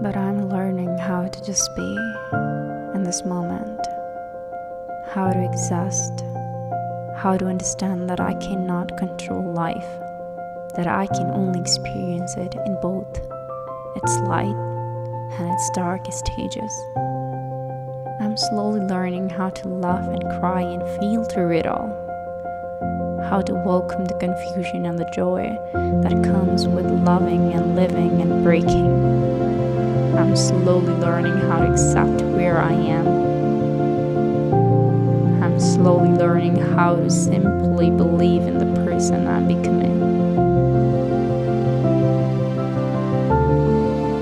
But I'm learning how to just be in this moment, how to exist, how to understand that I cannot control life, that I can only experience it in both its light and its darkest stages. I'm slowly learning how to laugh and cry and feel through it all. How to welcome the confusion and the joy that comes with loving and living and breaking. I'm slowly learning how to accept where I am. I'm slowly learning how to simply believe in the person I'm becoming.